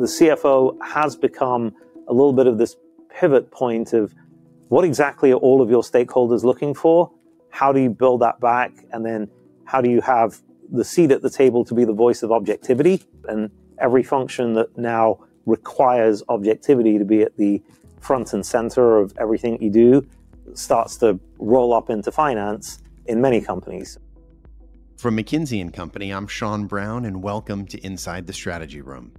the CFO has become a little bit of this pivot point of what exactly are all of your stakeholders looking for? How do you build that back? And then how do you have the seat at the table to be the voice of objectivity? And every function that now requires objectivity to be at the front and center of everything you do starts to roll up into finance in many companies. From McKinsey and Company, I'm Sean Brown, and welcome to Inside the Strategy Room.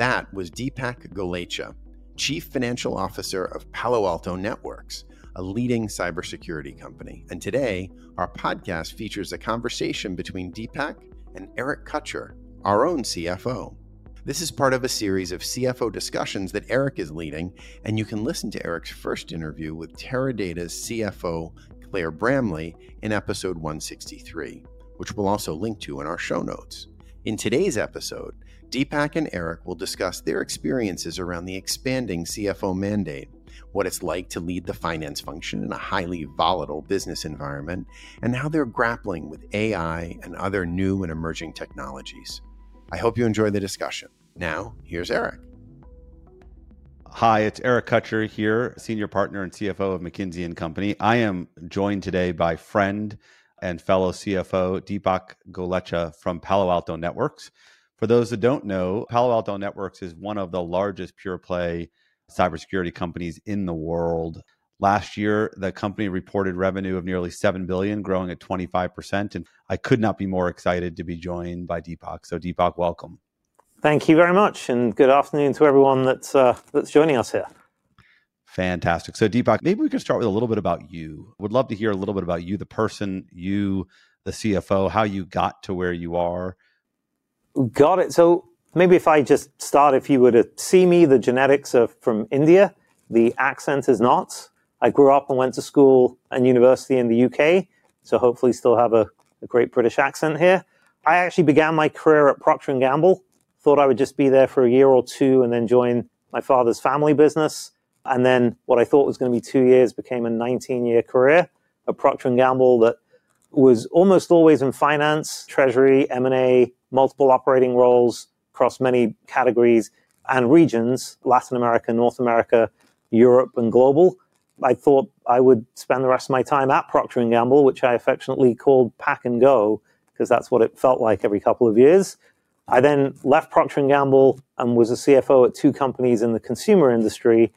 That was Dipak Golechha, Chief Financial Officer of Palo Alto Networks, a leading cybersecurity company. And today, our podcast features a conversation between Dipak and Eric Kutcher, our own CFO. This is part of a series of CFO discussions that Eric is leading, and you can listen to Eric's first interview with Teradata's CFO, Claire Bramley, in episode 163, which we'll also link to in our show notes. In today's episode, Dipak and Eric will discuss their experiences around the expanding CFO mandate, what it's like to lead the finance function in a highly volatile business environment, and how they're grappling with AI and other new and emerging technologies. I hope you enjoy the discussion. Now, here's Eric. Hi, it's Eric Kutcher here, senior partner and CFO of McKinsey and Company. I am joined today by friend and fellow CFO Dipak Golechha from Palo Alto Networks. For those that don't know, Palo Alto Networks is one of the largest pure play cybersecurity companies in the world. Last year, the company reported revenue of nearly 7 billion, growing at 25%. And I could not be more excited to be joined by Dipak. So Dipak, welcome. Thank you very much. And good afternoon to everyone that's, uh, that's joining us here. Fantastic. So Dipak, maybe we could start with a little bit about you. Would love to hear a little bit about you, the person, you, the CFO, how you got to where you are. Got it. So maybe if I just start, if you were to see me, the genetics are from India. The accent is not. I grew up and went to school and university in the UK, so hopefully still have a, a great British accent here. I actually began my career at Procter & Gamble. Thought I would just be there for a year or two and then join my father's family business. And then what I thought was going to be two years became a 19 year career at Procter & Gamble that was almost always in finance, treasury, M&A, multiple operating roles across many categories and regions, Latin America, North America, Europe, and global. I thought I would spend the rest of my time at Procter & Gamble, which I affectionately called Pack and Go, because that's what it felt like every couple of years. I then left Procter & Gamble and was a CFO at two companies in the consumer industry,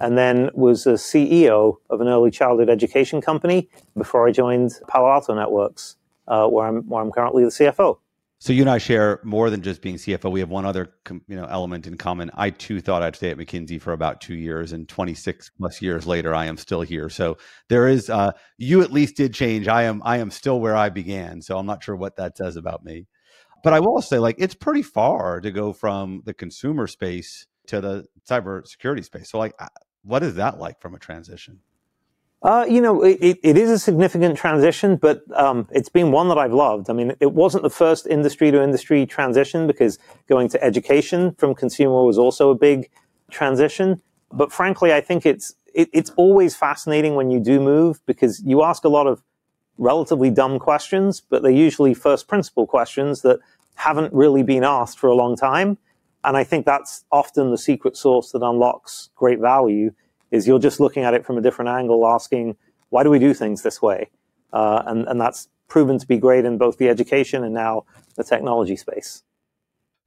and then was a CEO of an early childhood education company before I joined Palo Alto Networks, uh, where, I'm, where I'm currently the CFO. So you and I share more than just being CFO. We have one other you know element in common. I too thought I'd stay at McKinsey for about two years, and 26 plus years later, I am still here. So there is uh, you at least did change. I am I am still where I began. So I'm not sure what that says about me. But I will say, like, it's pretty far to go from the consumer space to the cybersecurity space. So, like, what is that like from a transition? Uh, you know, it, it is a significant transition, but um, it's been one that I've loved. I mean, it wasn't the first industry to industry transition because going to education from consumer was also a big transition. But frankly, I think it's it, it's always fascinating when you do move because you ask a lot of relatively dumb questions, but they're usually first principle questions that haven't really been asked for a long time. And I think that's often the secret sauce that unlocks great value is you're just looking at it from a different angle, asking, why do we do things this way? Uh, and, and that's proven to be great in both the education and now the technology space.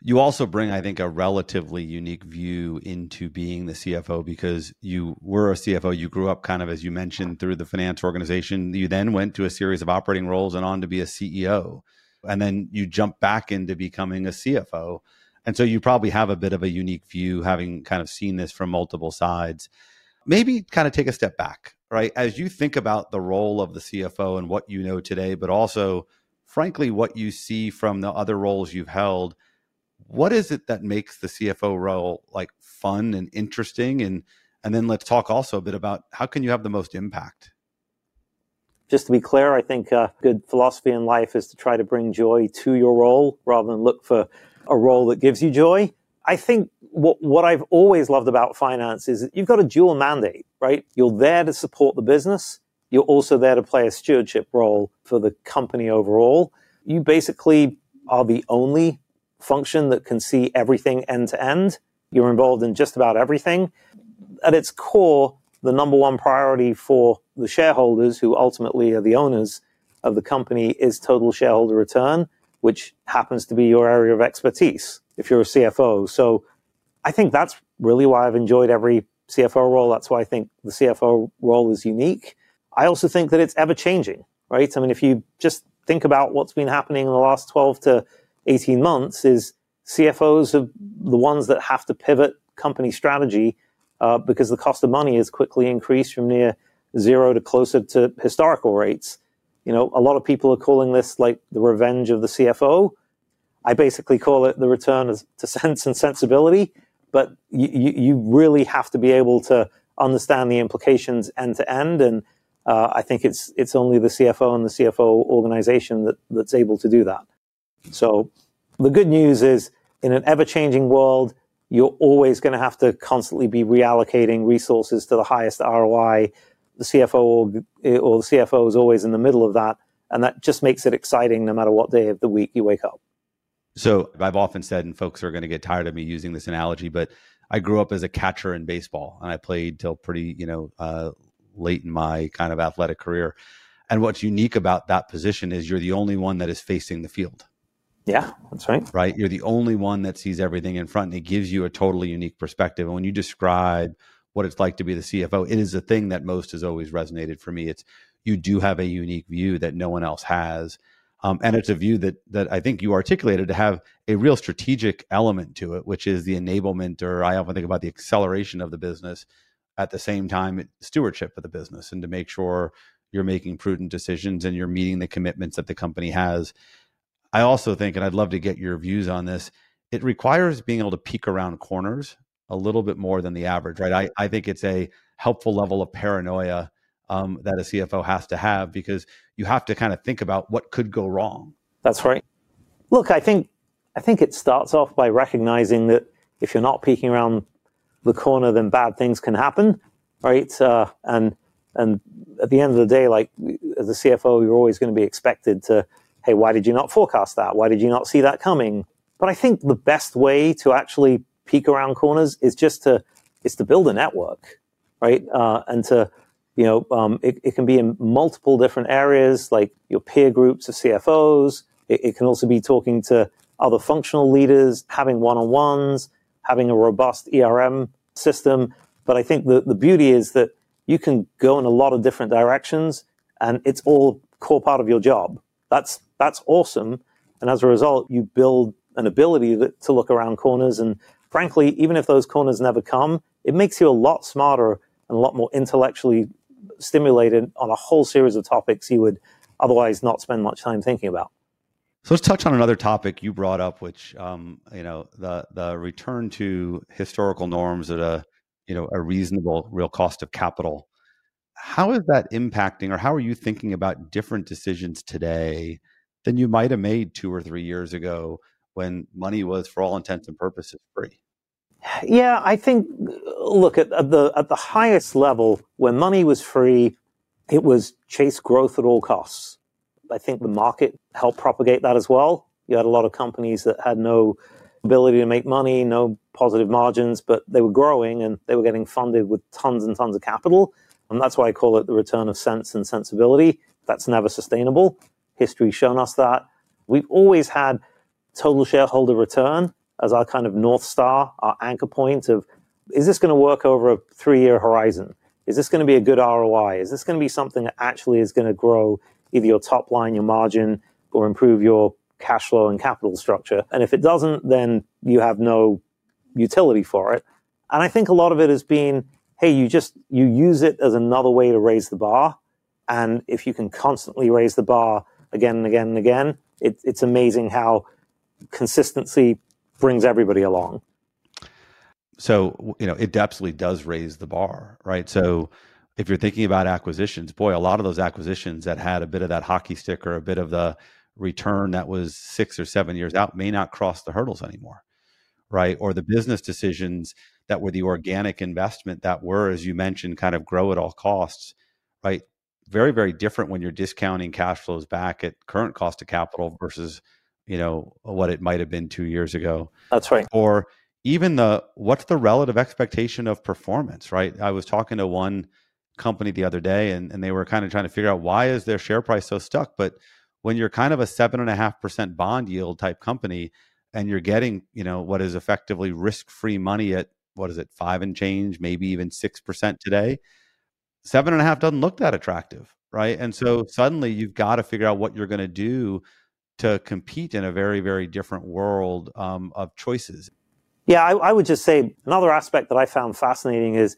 You also bring, I think, a relatively unique view into being the CFO because you were a CFO. You grew up kind of, as you mentioned, through the finance organization. You then went to a series of operating roles and on to be a CEO. And then you jump back into becoming a CFO. And so you probably have a bit of a unique view, having kind of seen this from multiple sides maybe kind of take a step back, right? As you think about the role of the CFO and what you know today, but also, frankly, what you see from the other roles you've held, what is it that makes the CFO role like fun and interesting? And and then let's talk also a bit about how can you have the most impact. Just to be clear, I think a good philosophy in life is to try to bring joy to your role rather than look for a role that gives you joy. I think what, what I've always loved about finance is that you've got a dual mandate, right? You're there to support the business. You're also there to play a stewardship role for the company overall. You basically are the only function that can see everything end to end. You're involved in just about everything. At its core, the number one priority for the shareholders, who ultimately are the owners of the company, is total shareholder return, which happens to be your area of expertise if you're a CFO. So I think that's really why I've enjoyed every CFO role. That's why I think the CFO role is unique. I also think that it's ever changing, right? I mean, if you just think about what's been happening in the last 12 to 18 months is CFOs are the ones that have to pivot company strategy uh, because the cost of money has quickly increased from near zero to closer to historical rates. You know, a lot of people are calling this like the revenge of the CFO. I basically call it the return to sense and sensibility. But you, you really have to be able to understand the implications end to end. And uh, I think it's it's only the CFO and the CFO organization that, that's able to do that. So the good news is in an ever changing world, you're always going to have to constantly be reallocating resources to the highest ROI. The CFO or, or the CFO is always in the middle of that. And that just makes it exciting no matter what day of the week you wake up. So I've often said, and folks are going to get tired of me using this analogy, but I grew up as a catcher in baseball and I played till pretty, you know, uh, late in my kind of athletic career. And what's unique about that position is you're the only one that is facing the field. Yeah, that's right. Right. You're the only one that sees everything in front and it gives you a totally unique perspective. And when you describe what it's like to be the CFO, it is a thing that most has always resonated for me. It's you do have a unique view that no one else has. Um, and it's a view that that I think you articulated to have a real strategic element to it, which is the enablement, or I often think about the acceleration of the business at the same time stewardship of the business, and to make sure you're making prudent decisions and you're meeting the commitments that the company has. I also think, and I'd love to get your views on this, it requires being able to peek around corners a little bit more than the average, right? I, I think it's a helpful level of paranoia um, that a CFO has to have because you have to kind of think about what could go wrong. That's right. Look, I think I think it starts off by recognizing that if you're not peeking around the corner, then bad things can happen, right? Uh, and and at the end of the day, like as a CFO, you're always going to be expected to hey, why did you not forecast that? Why did you not see that coming? But I think the best way to actually peek around corners is just to is to build a network, right? Uh, and to you know, um, it, it, can be in multiple different areas, like your peer groups of CFOs. It, it can also be talking to other functional leaders, having one-on-ones, having a robust ERM system. But I think the, the beauty is that you can go in a lot of different directions, and it's all core part of your job. That's that's awesome. And as a result, you build an ability to look around corners. And frankly, even if those corners never come, it makes you a lot smarter and a lot more intellectually stimulated on a whole series of topics you would otherwise not spend much time thinking about. So let's touch on another topic you brought up, which um, you know the the return to historical norms at a you know a reasonable real cost of capital. How is that impacting, or how are you thinking about different decisions today than you might have made two or three years ago when money was, for all intents and purposes, free? Yeah, I think look at, at, the at the highest level when money was free, it was chase growth at all costs. I think the market helped propagate that as well. You had a lot of companies that had no ability to make money, no positive margins, but they were growing and they were getting funded with tons and tons of capital. And that's why I call it the return of sense and sensibility. That's never sustainable. History's shown us that. We've always had total shareholder return as our kind of North Star, our anchor point of is this going to work over a three year horizon? Is this going to be a good ROI? Is this going to be something that actually is going to grow either your top line, your margin, or improve your cash flow and capital structure? And if it doesn't, then you have no utility for it. And I think a lot of it has been, hey, you just you use it as another way to raise the bar. And if you can constantly raise the bar, again and again and again. It, it's amazing how consistency brings everybody along. So, you know, it absolutely does raise the bar, right? So, if you're thinking about acquisitions, boy, a lot of those acquisitions that had a bit of that hockey stick or a bit of the return that was six or seven years out may not cross the hurdles anymore, right? Or the business decisions that were the organic investment that were, as you mentioned, kind of grow at all costs, right? very very different when you're discounting cash flows back at current cost of capital versus you know what it might have been two years ago that's right or even the what's the relative expectation of performance, right? I was talking to one company the other day and, and they were kind of trying to figure out why is their share price so stuck. But when you're kind of a seven and a half percent bond yield type company and you're getting, you know, what is effectively risk-free money at what is it, five and change, maybe even six percent today, seven and a half doesn't look that attractive, right? And so suddenly you've got to figure out what you're going to do to compete in a very, very different world um, of choices. Yeah, I, I, would just say another aspect that I found fascinating is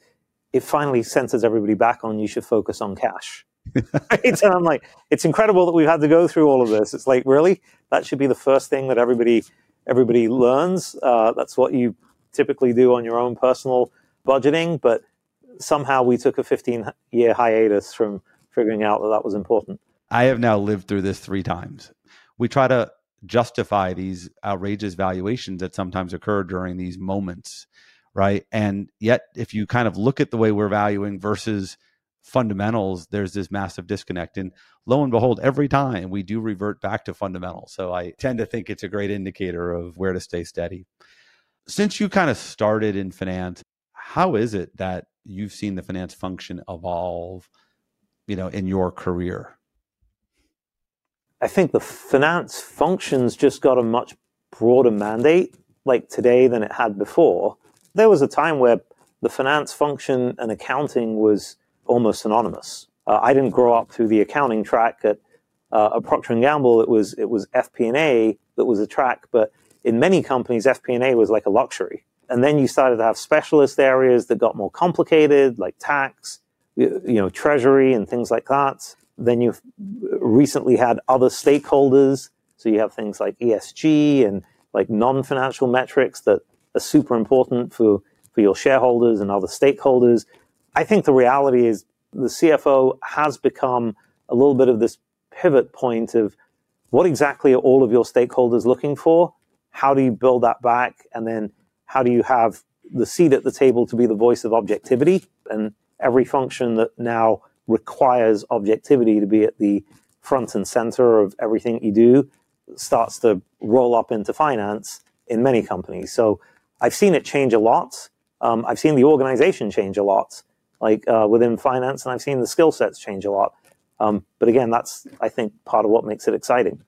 it finally centers everybody back on you should focus on cash. right? And I'm like, it's incredible that we've had to go through all of this. It's like, really, that should be the first thing that everybody everybody learns. Uh, that's what you typically do on your own personal budgeting, but somehow we took a 15 year hiatus from figuring out that that was important. I have now lived through this three times. We try to justify these outrageous valuations that sometimes occur during these moments, right? And yet, if you kind of look at the way we're valuing versus fundamentals, there's this massive disconnect. And lo and behold, every time we do revert back to fundamentals. So I tend to think it's a great indicator of where to stay steady. Since you kind of started in finance, how is it that you've seen the finance function evolve, you know, in your career? I think the finance functions just got a much broader mandate like today than it had before. There was a time where the finance function and accounting was almost synonymous. Uh, I didn't grow up through the accounting track at, uh, at Procter and Gamble. It was it was FP&A that was a track, but in many companies, FP&A was like a luxury. And then you started to have specialist areas that got more complicated, like tax, you know, treasury, and things like that. Then you've recently had other stakeholders. So you have things like ESG and like non-financial metrics that are super important for, for your shareholders and other stakeholders. I think the reality is the CFO has become a little bit of this pivot point of what exactly are all of your stakeholders looking for? How do you build that back? And then how do you have the seat at the table to be the voice of objectivity? And every function that now requires objectivity to be at the front and center of everything you do starts to roll up into finance in many companies. So I've seen it change a lot. Um, I've seen the organization change a lot, like uh, within finance, and I've seen the skill sets change a lot. Um, but again, that's I think part of what makes it exciting.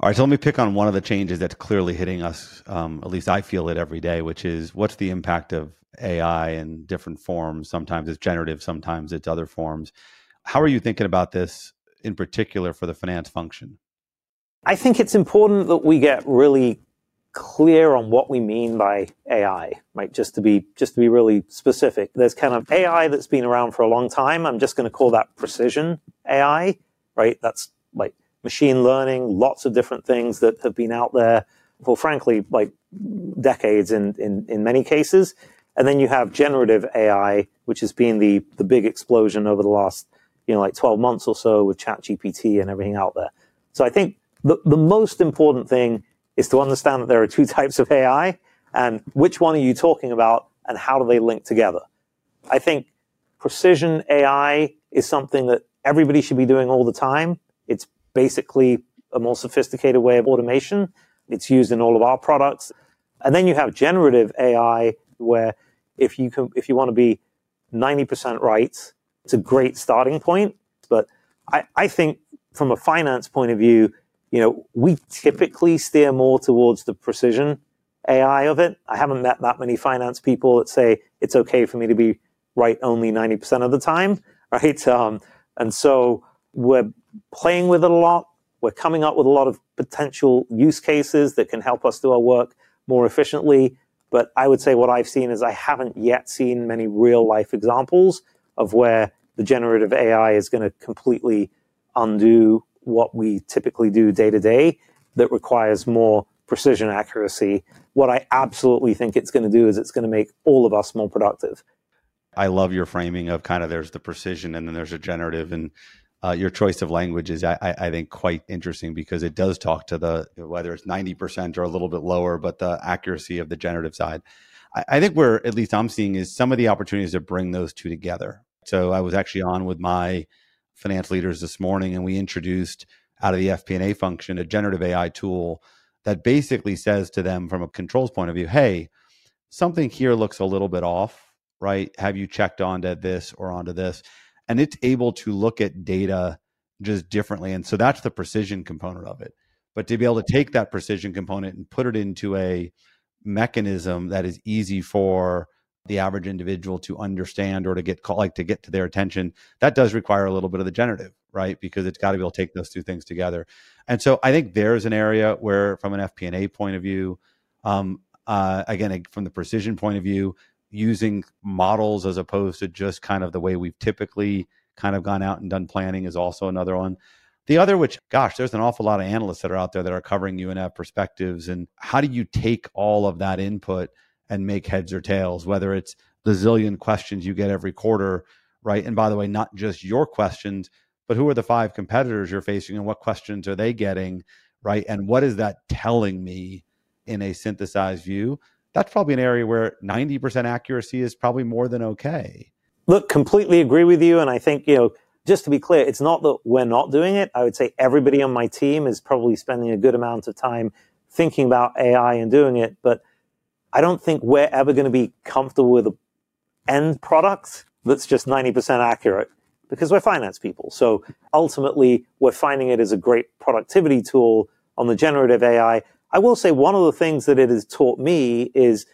All right, so let me pick on one of the changes that's clearly hitting us. Um, at least I feel it every day, which is what's the impact of AI in different forms. Sometimes it's generative, sometimes it's other forms. How are you thinking about this in particular for the finance function? I think it's important that we get really clear on what we mean by AI, right? Just to be just to be really specific. There's kind of AI that's been around for a long time. I'm just going to call that precision AI, right? That's like machine learning, lots of different things that have been out there for frankly like decades in in, in many cases. And then you have generative AI, which has been the, the big explosion over the last, you know, like 12 months or so with ChatGPT and everything out there. So I think the, the most important thing is to understand that there are two types of AI and which one are you talking about and how do they link together. I think precision AI is something that everybody should be doing all the time. It's basically a more sophisticated way of automation. It's used in all of our products. And then you have generative AI, where if you can, if you want to be 90% right, it's a great starting point. But I, I think from a finance point of view, you know, we typically steer more towards the precision AI of it. I haven't met that many finance people that say it's okay for me to be right only 90% of the time, right? Um, and so we're playing with it a lot. We're coming up with a lot of potential use cases that can help us do our work more efficiently. But I would say what I've seen is I haven't yet seen many real life examples of where the generative AI is going to completely undo what we typically do day to day that requires more precision accuracy. What I absolutely think it's going to do is it's going to make all of us more productive. I love your framing of kind of there's the precision and then there's a generative and uh, your choice of language is, I, I, think, quite interesting because it does talk to the whether it's ninety percent or a little bit lower, but the accuracy of the generative side. I, I think where at least I'm seeing is some of the opportunities to bring those two together. So I was actually on with my finance leaders this morning, and we introduced out of the FP&A function a generative AI tool that basically says to them from a controls point of view, hey, something here looks a little bit off, right? Have you checked onto this or onto this? And it's able to look at data just differently. And so that's the precision component of it. But to be able to take that precision component and put it into a mechanism that is easy for the average individual to understand or to get call, like to get to their attention that does require a little bit of the generative right because it's got to be able to take those two things together and so i think there's an area where from an fp&a point of view um, uh, again from the precision point of view using models as opposed to just kind of the way we've typically kind of gone out and done planning is also another one the other, which, gosh, there's an awful lot of analysts that are out there that are covering have perspectives. And how do you take all of that input and make heads or tails, whether it's the zillion questions you get every quarter, right? And by the way, not just your questions, but who are the five competitors you're facing and what questions are they getting, right? And what is that telling me in a synthesized view? That's probably an area where 90% accuracy is probably more than okay. Look, completely agree with you. And I think, you know, just to be clear, it's not that we're not doing it. I would say everybody on my team is probably spending a good amount of time thinking about AI and doing it. But I don't think we're ever going to be comfortable with an end product that's just 90% accurate because we're finance people. So ultimately, we're finding it as a great productivity tool on the generative AI. I will say one of the things that it has taught me is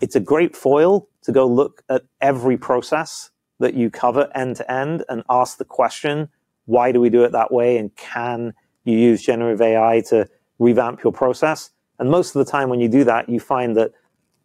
it's a great foil to go look at every process that you cover end to end and ask the question, why do we do it that way? And can you use generative AI to revamp your process? And most of the time when you do that, you find that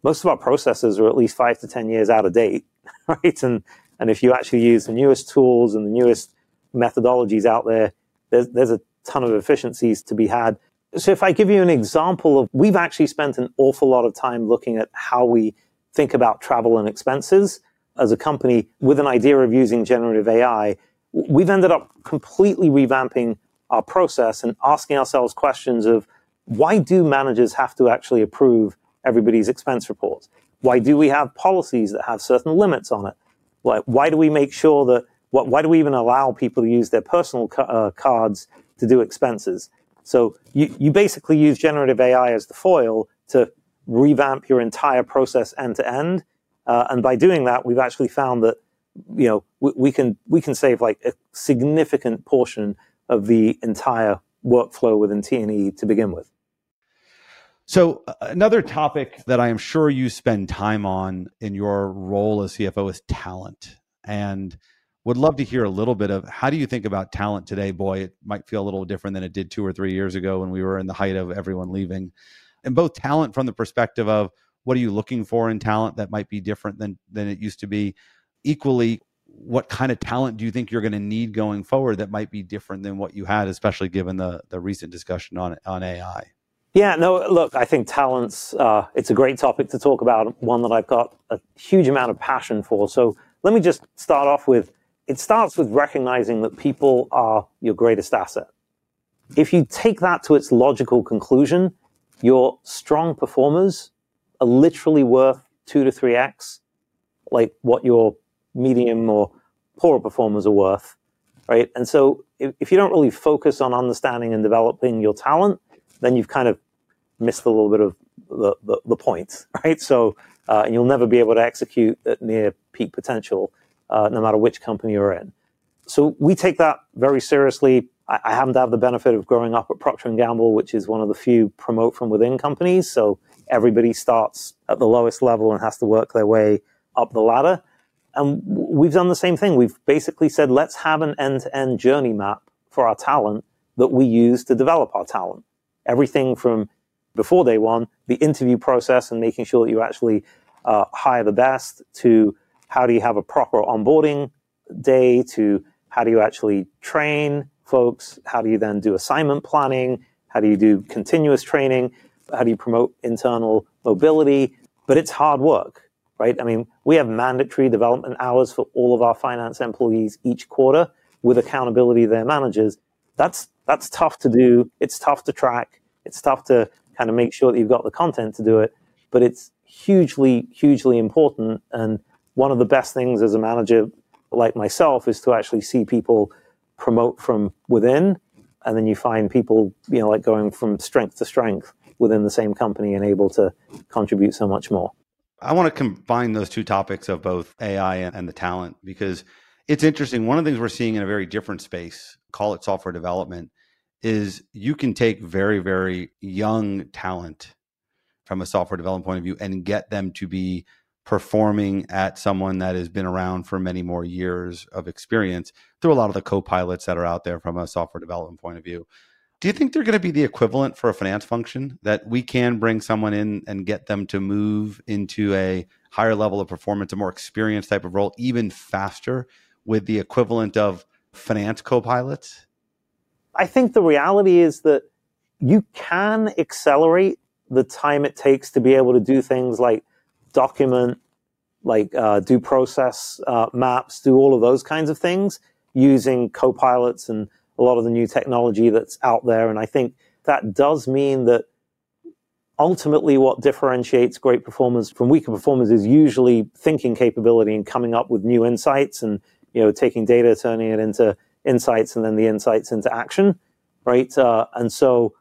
most of our processes are at least five to 10 years out of date, right? And, and if you actually use the newest tools and the newest methodologies out there, there's, there's a ton of efficiencies to be had. So if I give you an example of, we've actually spent an awful lot of time looking at how we think about travel and expenses as a company with an idea of using generative AI. We've ended up completely revamping our process and asking ourselves questions of why do managers have to actually approve everybody's expense reports? Why do we have policies that have certain limits on it? Why, do we make sure that, why do we even allow people to use their personal ca- uh, cards to do expenses? So you, you basically use generative AI as the foil to revamp your entire process end to end. Uh, and by doing that, we've actually found that, you know, we, we can, we can save like a significant portion of the entire workflow within T&E to begin with. So, uh, another topic that I am sure you spend time on in your role as CFO is talent. And would love to hear a little bit of how do you think about talent today? Boy, it might feel a little different than it did two or three years ago when we were in the height of everyone leaving. And both talent from the perspective of what are you looking for in talent that might be different than than it used to be? Equally, what kind of talent do you think you're going to need going forward that might be different than what you had, especially given the the recent discussion on on AI? Yeah, no, look, I think talents, uh, it's a great topic to talk about, one that I've got a huge amount of passion for. So let me just start off with it starts with recognizing that people are your greatest asset. If you take that to its logical conclusion, your strong performers are literally worth two to three X, like what your medium or poorer performers are worth, right? And so if, if you don't really focus on understanding and developing your talent, then you've kind of missed a little bit of the, the, the point, right? So, uh, and you'll never be able to execute at near peak potential, uh, no matter which company you're in. So we take that very seriously. I, I happen to have the benefit of growing up at Procter & Gamble, which is one of the few promote from within companies. So everybody starts at the lowest level and has to work their way up the ladder. And we've done the same thing. We've basically said, let's have an end to end journey map for our talent that we use to develop our talent everything from before day one, the interview process and making sure that you actually uh, hire the best, to how do you have a proper onboarding day, to how do you actually train folks, how do you then do assignment planning, how do you do continuous training, how do you promote internal mobility. But it's hard work, right? I mean, we have mandatory development hours for all of our finance employees each quarter with accountability to their managers. That's that's tough to do. It's tough to track. It's tough to kind of make sure that you've got the content to do it, but it's hugely, hugely important. And one of the best things as a manager like myself is to actually see people promote from within. And then you find people, you know, like going from strength to strength within the same company and able to contribute so much more. I want to combine those two topics of both AI and the talent because it's interesting. One of the things we're seeing in a very different space, call it software development, is you can take very, very young talent from a software development point of view and get them to be performing at someone that has been around for many more years of experience through a lot of the co-pilots that are out there from a software development point of view. Do you think they're going to be the equivalent for a finance function that we can bring someone in and get them to move into a higher level of performance, a more experienced type of role even faster with the equivalent of finance co-pilots? I think the reality is that you can accelerate the time it takes to be able to do things like document, like uh, do process uh, maps, do all of those kinds of things using co-pilots and a lot of the new technology that's out there. And I think that does mean that ultimately what differentiates great performers from weaker performers is usually thinking capability and coming up with new insights and you know taking data turning it into insights and then the insights into action right uh, and so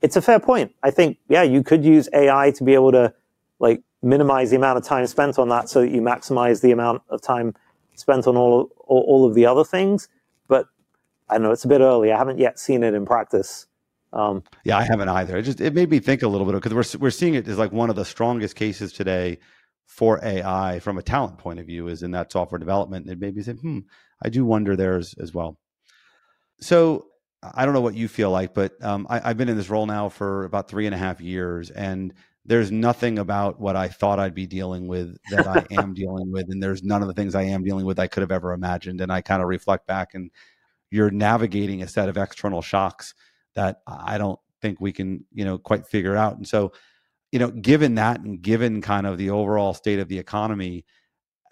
it's a fair point i think yeah you could use ai to be able to like minimize the amount of time spent on that so that you maximize the amount of time spent on all, all, all of the other things. But I know it's a bit early. I haven't yet seen it in practice. Um, yeah, I haven't either. It just it made me think a little bit because we're we're seeing it as like one of the strongest cases today for AI from a talent point of view is in that software development. It made me say, hmm, I do wonder theirs as well. So I don't know what you feel like, but um, I, have been in this role now for about three and a half years, and there's nothing about what I thought I'd be dealing with that I am dealing with. And there's none of the things I am dealing with I could have ever imagined. And I kind of reflect back and you're navigating a set of external shocks that I don't think we can, you know, quite figure out. And so, you know, given that and given kind of the overall state of the economy,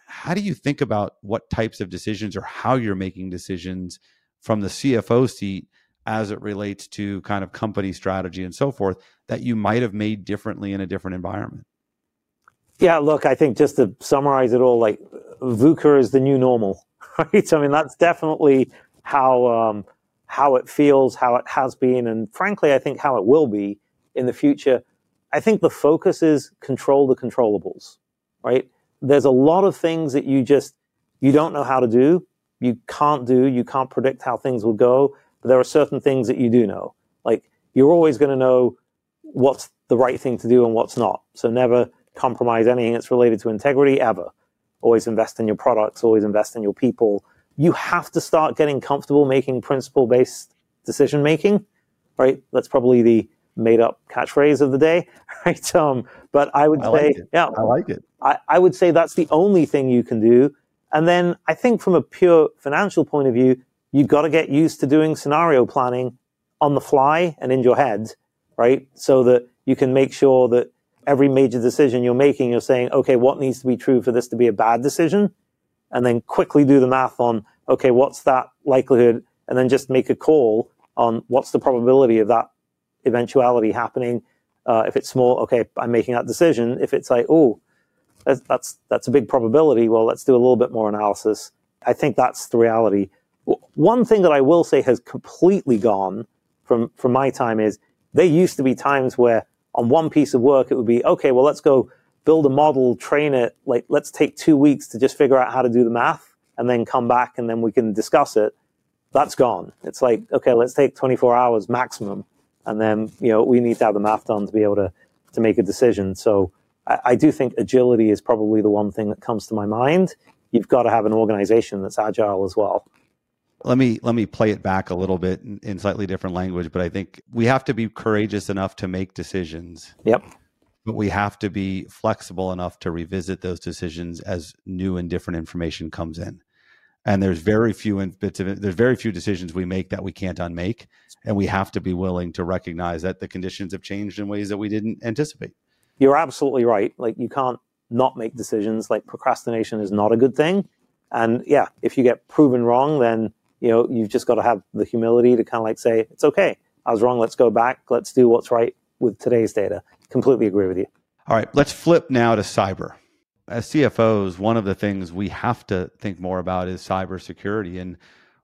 how do you think about what types of decisions or how you're making decisions from the CFO seat as it relates to kind of company strategy and so forth that you might have made differently in a different environment? Yeah, look, I think just to summarize it all, like VUCA is the new normal, right? I mean, that's definitely how um, how it feels, how it has been, and frankly, I think how it will be in the future. I think the focus is control the controllables, right? There's a lot of things that you just you don't know how to do, you can't do, you can't predict how things will go. But there are certain things that you do know. Like you're always going to know what's the right thing to do and what's not. So never compromise anything that's related to integrity ever. Always invest in your products, always invest in your people. You have to start getting comfortable making principle based decision making, right? That's probably the made up catchphrase of the day, right? Um, but I would I say, like yeah, I like it. I, I would say that's the only thing you can do. And then I think from a pure financial point of view, you've got to get used to doing scenario planning on the fly and in your head, right? So that you can make sure that every major decision you're making, you're saying, okay, what needs to be true for this to be a bad decision? And then quickly do the math on, okay, what's that likelihood? And then just make a call on what's the probability of that eventuality happening. Uh, if it's small, okay, I'm making that decision. If it's like, oh, that's, that's, that's a big probability. Well, let's do a little bit more analysis. I think that's the reality. One thing that I will say has completely gone from, from my time is there used to be times where on one piece of work it would be, okay, well, let's go build a model, train it. Like, let's take two weeks to just figure out how to do the math and then come back and then we can discuss it. That's gone. It's like, okay, let's take 24 hours maximum. And then, you know, we need to have the math done to be able to, to make a decision. So I, I do think agility is probably the one thing that comes to my mind. You've got to have an organization that's agile as well let me let me play it back a little bit in, in, slightly different language but i think we have to be courageous enough to make decisions. Yep. But we have to be flexible enough to revisit those decisions as new and different information comes in. And there's very few bits of it there's very few decisions we make that we can't unmake. And we have to be willing to recognize that the conditions have changed in ways that we didn't anticipate. You're absolutely right. Like you can't not make decisions. Like procrastination is not a good thing. And yeah if you get proven wrong then you know, you've just got to have the humility to kind of like say, it's okay. I was wrong. Let's go back. Let's do what's right with today's data. Completely agree with you. All right. Let's flip now to cyber. As CFOs, one of the things we have to think more about is cybersecurity and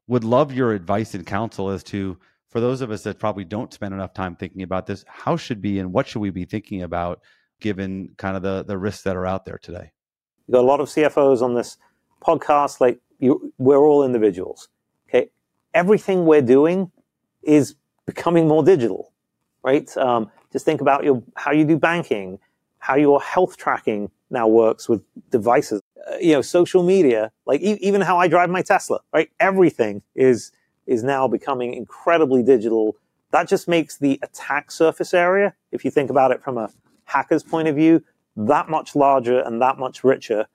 would love your advice and counsel as to for those of us that probably don't spend enough time thinking about this, how should be and what should we be thinking about given kind of the, the risks that are out there today? You got a lot of CFOs on this podcast. Like you, we're all individuals. Everything we're doing is becoming more digital, right? Um, just think about your, how you do banking, how your health tracking now works with devices, uh, you know, social media, like e- even how I drive my Tesla, right? Everything is, is now becoming incredibly digital. That just makes the attack surface area, if you think about it from a hacker's point of view, that much larger and that much richer.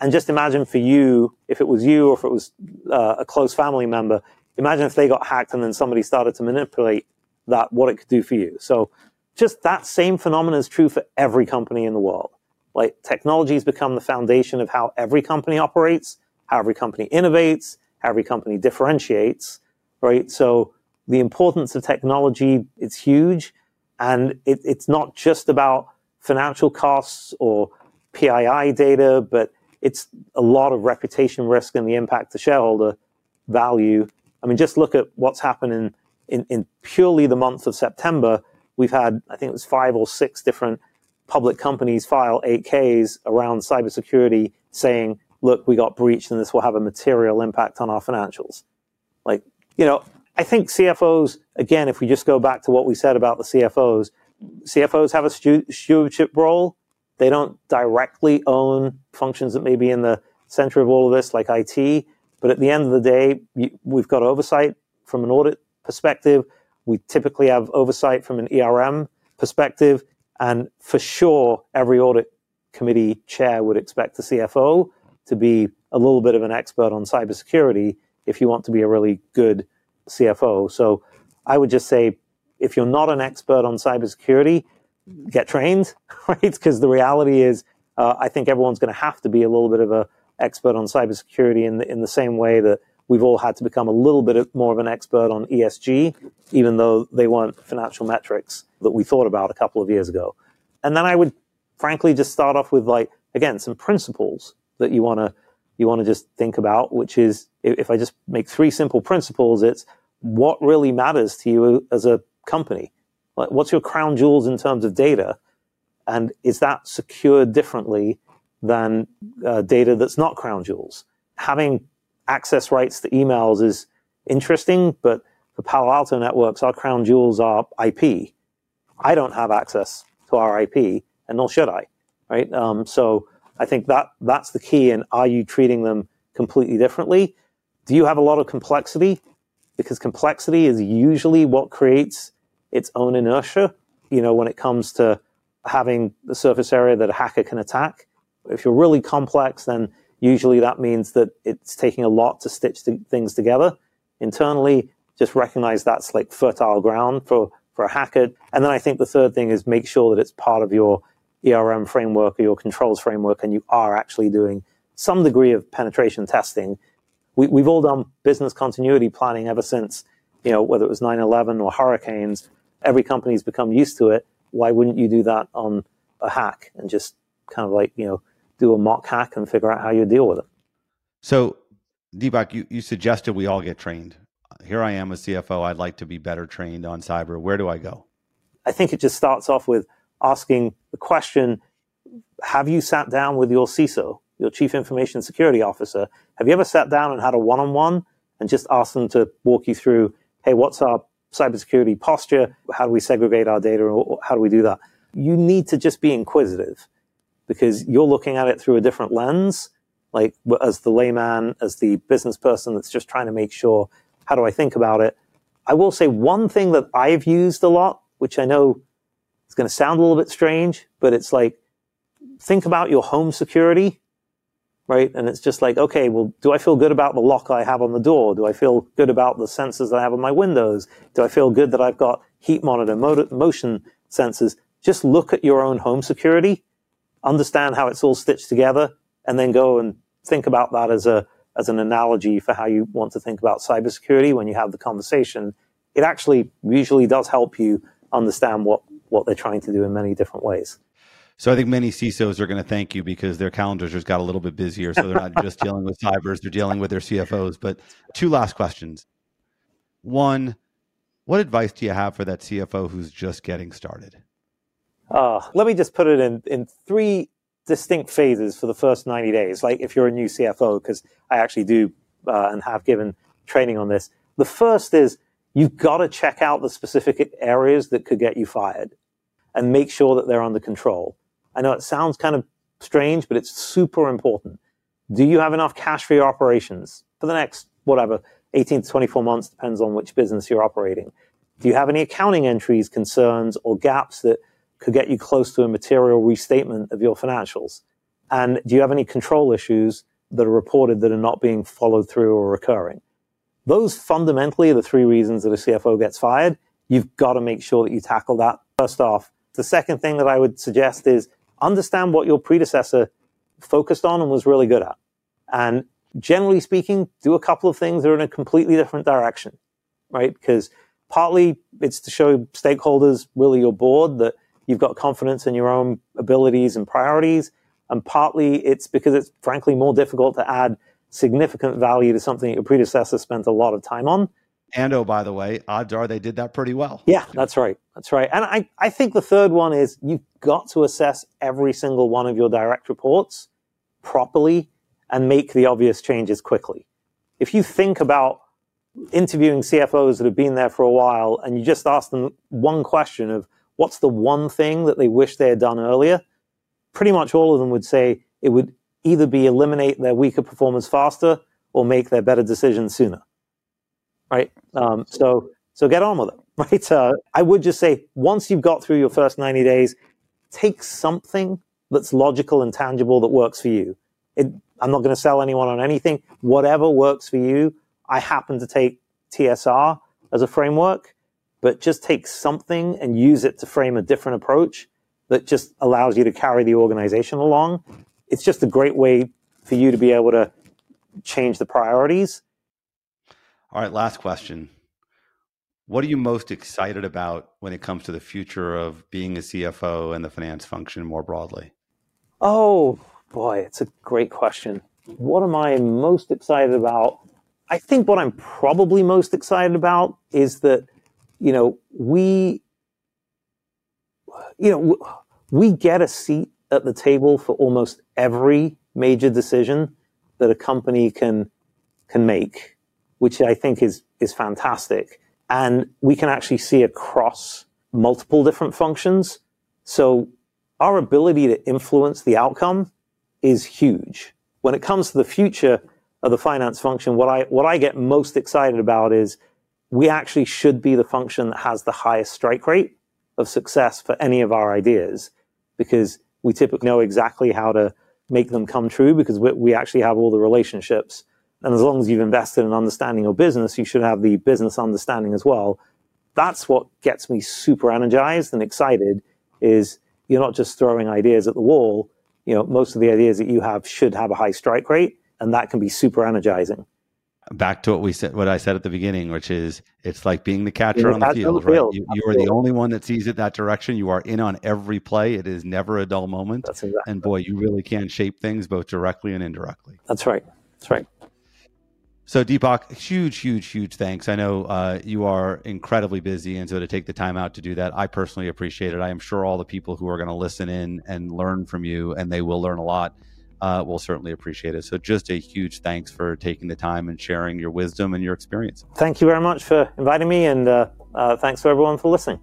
And just imagine for you, if it was you or if it was uh, a close family member, imagine if they got hacked and then somebody started to manipulate that, what it could do for you. So just that same phenomenon is true for every company in the world. Like technology has become the foundation of how every company operates, how every company innovates, how every company differentiates, right? So the importance of technology, it's huge. And it, it's not just about financial costs or PII data, but it's a lot of reputation risk and the impact to shareholder value. I mean, just look at what's happened in, in, in purely the month of September. We've had, I think it was five or six different public companies file 8Ks around cybersecurity saying, look, we got breached and this will have a material impact on our financials. Like, you know, I think CFOs, again, if we just go back to what we said about the CFOs, CFOs have a stewardship role. They don't directly own functions that may be in the center of all of this, like IT. But at the end of the day, we've got oversight from an audit perspective. We typically have oversight from an ERM perspective. And for sure, every audit committee chair would expect the CFO to be a little bit of an expert on cybersecurity if you want to be a really good CFO. So I would just say if you're not an expert on cybersecurity, get trained, right? Because the reality is, uh, I think everyone's going to have to be a little bit of an expert on cybersecurity in the, in the same way that we've all had to become a little bit more of an expert on ESG, even though they weren't financial metrics that we thought about a couple of years ago. And then I would frankly just start off with like, again, some principles that you want to you want to just think about, which is if I just make three simple principles, it's what really matters to you as a company? Like, what's your crown jewels in terms of data? And is that secured differently than uh, data that's not crown jewels? Having access rights to emails is interesting, but for Palo Alto networks, our crown jewels are IP. I don't have access to our IP, and nor should I, right? Um, so I think that that's the key. And are you treating them completely differently? Do you have a lot of complexity? Because complexity is usually what creates its own inertia, you know, when it comes to having the surface area that a hacker can attack. If you're really complex, then usually that means that it's taking a lot to stitch things together internally. Just recognize that's like fertile ground for, for a hacker. And then I think the third thing is make sure that it's part of your ERM framework or your controls framework and you are actually doing some degree of penetration testing. We, we've all done business continuity planning ever since, you know, whether it was 9-11 or hurricanes every company's become used to it. Why wouldn't you do that on a hack and just kind of like, you know, do a mock hack and figure out how you deal with it? So, Dipak, you, you suggested we all get trained. Here I am a CFO. I'd like to be better trained on cyber. Where do I go? I think it just starts off with asking the question Have you sat down with your CISO, your Chief Information Security Officer? Have you ever sat down and had a one on one and just asked them to walk you through, hey, what's our cybersecurity posture. How do we segregate our data? Or how do we do that? You need to just be inquisitive because you're looking at it through a different lens. Like as the layman, as the business person that's just trying to make sure, how do I think about it? I will say one thing that I've used a lot, which I know is going to sound a little bit strange, but it's like, think about your home security right? And it's just like, okay, well, do I feel good about the lock I have on the door? Do I feel good about the sensors that I have on my windows? Do I feel good that I've got heat monitor, motion sensors? Just look at your own home security, understand how it's all stitched together, and then go and think about that as a as an analogy for how you want to think about cybersecurity when you have the conversation. It actually usually does help you understand what what they're trying to do in many different ways. So I think many CISOs are going to thank you because their calendars just got a little bit busier. So they're not just dealing with cybers, they're dealing with their CFOs. But two last questions. One, What advice do you have for that CFO who's just getting started? Uh, let me just put it in, in three distinct phases for the first 90 days, like if you're a new CFO, because I actually do uh, and have given training on this. The first is you've got to check out the specific areas that could get you fired and make sure that they're under control. I know it sounds kind of strange, but it's super important. Do you have enough cash for your operations for the next, whatever, 18 to 24 months, depends on which business you're operating? Do you have any accounting entries, concerns, or gaps that could get you close to a material restatement of your financials? And do you have any control issues that are reported that are not being followed through or recurring? Those fundamentally are the three reasons that a CFO gets fired. You've got to make sure that you tackle that first off. The second thing that I would suggest is understand what your predecessor focused on and was really good at. And generally speaking, do a couple of things that are in a completely different direction, right? Because partly it's to show stakeholders, really your board, that you've got confidence in your own abilities and priorities. And partly it's because it's frankly more difficult to add significant value to something your predecessor spent a lot of time on. And oh, by the way, odds are they did that pretty well. Yeah, that's right. That's right. And I, I think the third one is you've got to assess every single one of your direct reports properly and make the obvious changes quickly. If you think about interviewing CFOs that have been there for a while and you just ask them one question of what's the one thing that they wish they had done earlier, pretty much all of them would say it would either be eliminate their weaker performance faster or make their better decisions sooner. Right? Um, so, so get on with it. Right? Uh, I would just say once you've got through your first 90 days, take something that's logical and tangible that works for you. It, I'm not going to sell anyone on anything. Whatever works for you. I happen to take TSR as a framework, but just take something and use it to frame a different approach that just allows you to carry the organization along. It's just a great way for you to be able to change the priorities. All right, last question. What are you most excited about when it comes to the future of being a CFO and the finance function more broadly? Oh, boy, it's a great question. What am I most excited about? I think what I'm probably most excited about is that, you know, we, you know, we get a seat at the table for almost every major decision that a company can can make, which I think is is fantastic. And we can actually see across multiple different functions. So our ability to influence the outcome is huge. When it comes to the future of the finance function, what I what I get most excited about is we actually should be the function that has the highest strike rate of success for any of our ideas because we typically know exactly how to make them come true because we, we actually have all the relationships. And as long as you've invested in understanding your business, you should have the business understanding as well. That's what gets me super energized and excited is you're not just throwing ideas at the wall. You know, most of the ideas that you have should have a high strike rate and that can be super energizing back to what we said, what I said at the beginning, which is it's like being the catcher on the field, right? You, you, are the only one that sees it that direction. You are in on every play. It is never a dull moment. Exactly and boy, you really can shape things both directly and indirectly. That's right. That's right. So Dipak, huge, huge, huge thanks. I know uh, you are incredibly busy, and so to take the time out to do that, I personally appreciate it. I am sure all the people who are going to listen in and learn from you, and they will learn a lot uh, we'll certainly appreciate it. So, just a huge thanks for taking the time and sharing your wisdom and your experience. Thank you very much for inviting me, and uh, uh, thanks to everyone for listening.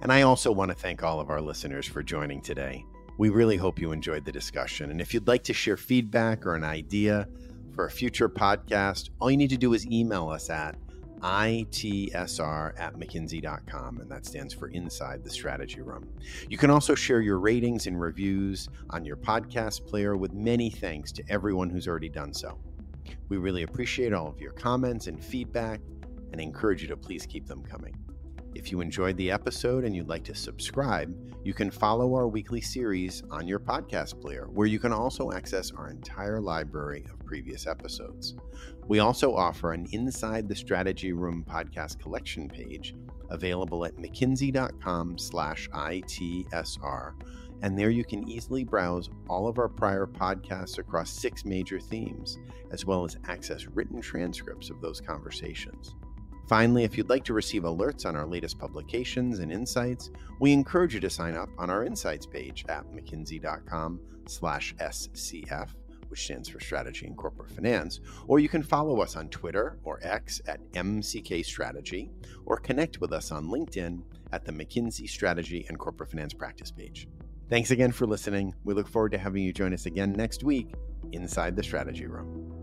And I also want to thank all of our listeners for joining today. We really hope you enjoyed the discussion. And if you'd like to share feedback or an idea for a future podcast, all you need to do is email us at ITSR at McKinsey.com, and that stands for Inside the Strategy Room. You can also share your ratings and reviews on your podcast player with many thanks to everyone who's already done so. We really appreciate all of your comments and feedback and encourage you to please keep them coming. If you enjoyed the episode and you'd like to subscribe, you can follow our weekly series on your podcast player, where you can also access our entire library of previous episodes. We also offer an Inside the Strategy Room podcast collection page available at mckinsey.com slash ITSR, and there you can easily browse all of our prior podcasts across six major themes, as well as access written transcripts of those conversations. Finally, if you'd like to receive alerts on our latest publications and insights, we encourage you to sign up on our insights page at mckinsey.com/scf, which stands for Strategy and Corporate Finance, or you can follow us on Twitter or X at MCK Strategy, or connect with us on LinkedIn at the McKinsey Strategy and Corporate Finance practice page. Thanks again for listening. We look forward to having you join us again next week inside the strategy room.